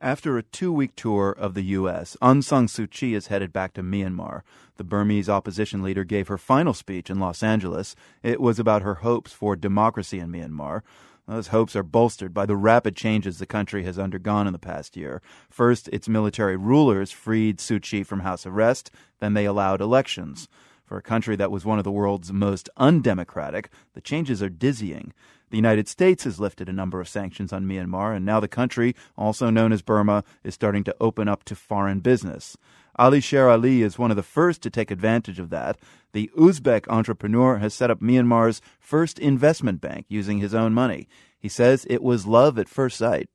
After a two week tour of the U.S., Aung San Suu Kyi is headed back to Myanmar. The Burmese opposition leader gave her final speech in Los Angeles. It was about her hopes for democracy in Myanmar. Those hopes are bolstered by the rapid changes the country has undergone in the past year. First, its military rulers freed Suu Kyi from house arrest, then they allowed elections. For a country that was one of the world's most undemocratic, the changes are dizzying. The United States has lifted a number of sanctions on Myanmar, and now the country, also known as Burma, is starting to open up to foreign business. Alisher Ali is one of the first to take advantage of that. The Uzbek entrepreneur has set up Myanmar's first investment bank using his own money. He says it was love at first sight.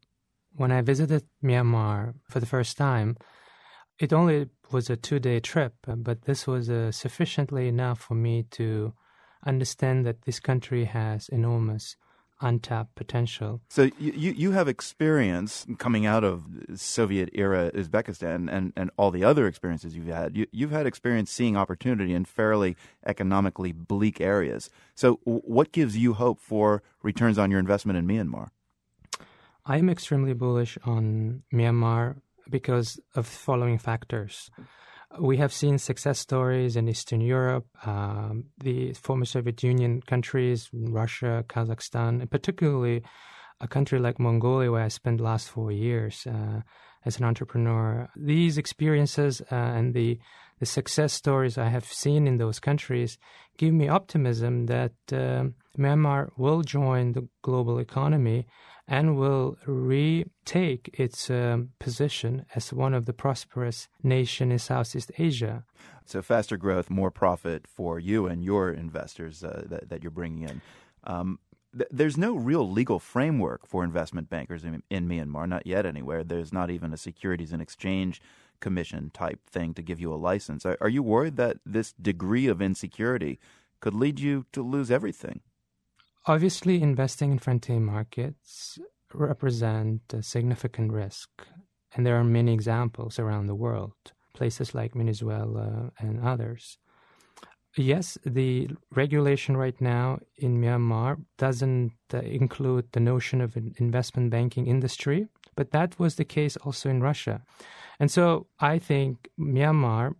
When I visited Myanmar for the first time, it only was a two day trip, but this was uh, sufficiently enough for me to understand that this country has enormous untapped potential. So you you have experience coming out of Soviet era Uzbekistan and, and all the other experiences you've had. You, you've had experience seeing opportunity in fairly economically bleak areas. So what gives you hope for returns on your investment in Myanmar? I am extremely bullish on Myanmar because of following factors. We have seen success stories in Eastern Europe, um, the former Soviet Union countries, Russia, Kazakhstan, and particularly a country like Mongolia, where I spent the last four years uh, as an entrepreneur. These experiences uh, and the the success stories I have seen in those countries give me optimism that uh, Myanmar will join the global economy and will retake its um, position as one of the prosperous nations in Southeast Asia. So faster growth, more profit for you and your investors uh, that, that, you're bringing in. Um, th- there's no real legal framework for investment bankers in, in Myanmar, not yet anywhere. There's not even a Securities and Exchange Commission type thing to give you a license. Are, are you worried that this degree of insecurity could lead you to lose everything? Obviously, investing in frontier markets represent a significant risk, and there are many examples around the world, places like Venezuela and others. Yes, the regulation right now in Myanmar doesn't uh, include the notion of an investment banking industry, but that was the case also in Russia. And so I think Myanmar,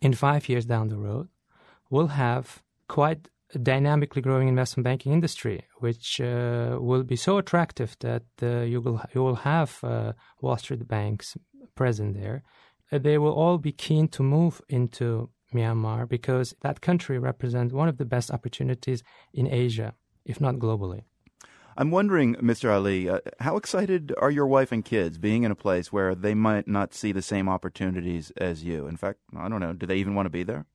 in five years down the road, will have quite dynamically growing investment banking industry, which uh, will be so attractive that uh, you will you will have uh, Wall Street banks present there. Uh, they will all be keen to move into Myanmar because that country represents one of the best opportunities in Asia, if not globally. I'm wondering, Mr. Ali, uh, how excited are your wife and kids being in a place where they might not see the same opportunities as you? In fact, I don't know, do they even want to be there?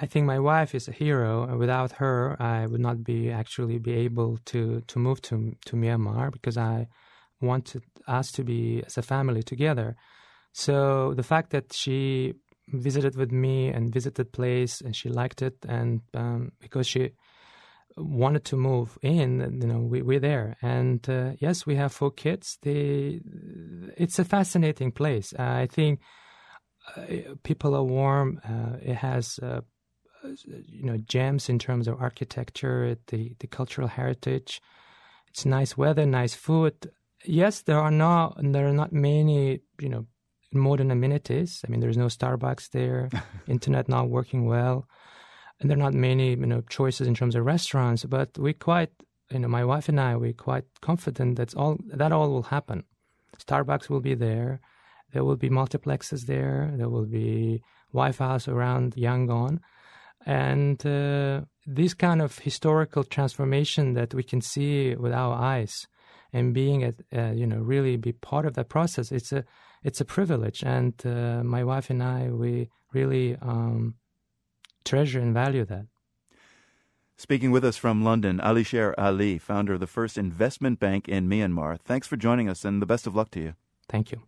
I think my wife is a hero. Without her, I would not be actually be able to to move to to Myanmar because I wanted us to be as a family together. So the fact that she visited with me and visited place and she liked it and um, because she wanted to move in you know we, we're there and uh, yes we have four kids they it's a fascinating place i think uh, people are warm uh, it has uh, you know gems in terms of architecture, the the cultural heritage. It's nice weather, nice food. Yes, there are not there are not many you know modern amenities. I mean, there's no Starbucks there, internet not working well, and there are not many you know choices in terms of restaurants. But we quite you know my wife and I we're quite confident that all that all will happen. Starbucks will be there. There will be multiplexes there. There will be Wi-Fi around Yangon and uh, this kind of historical transformation that we can see with our eyes and being at uh, you know really be part of that process it's a it's a privilege and uh, my wife and i we really um, treasure and value that Speaking with us from London, Ali Alisher Ali, founder of the first investment bank in Myanmar. Thanks for joining us and the best of luck to you. Thank you.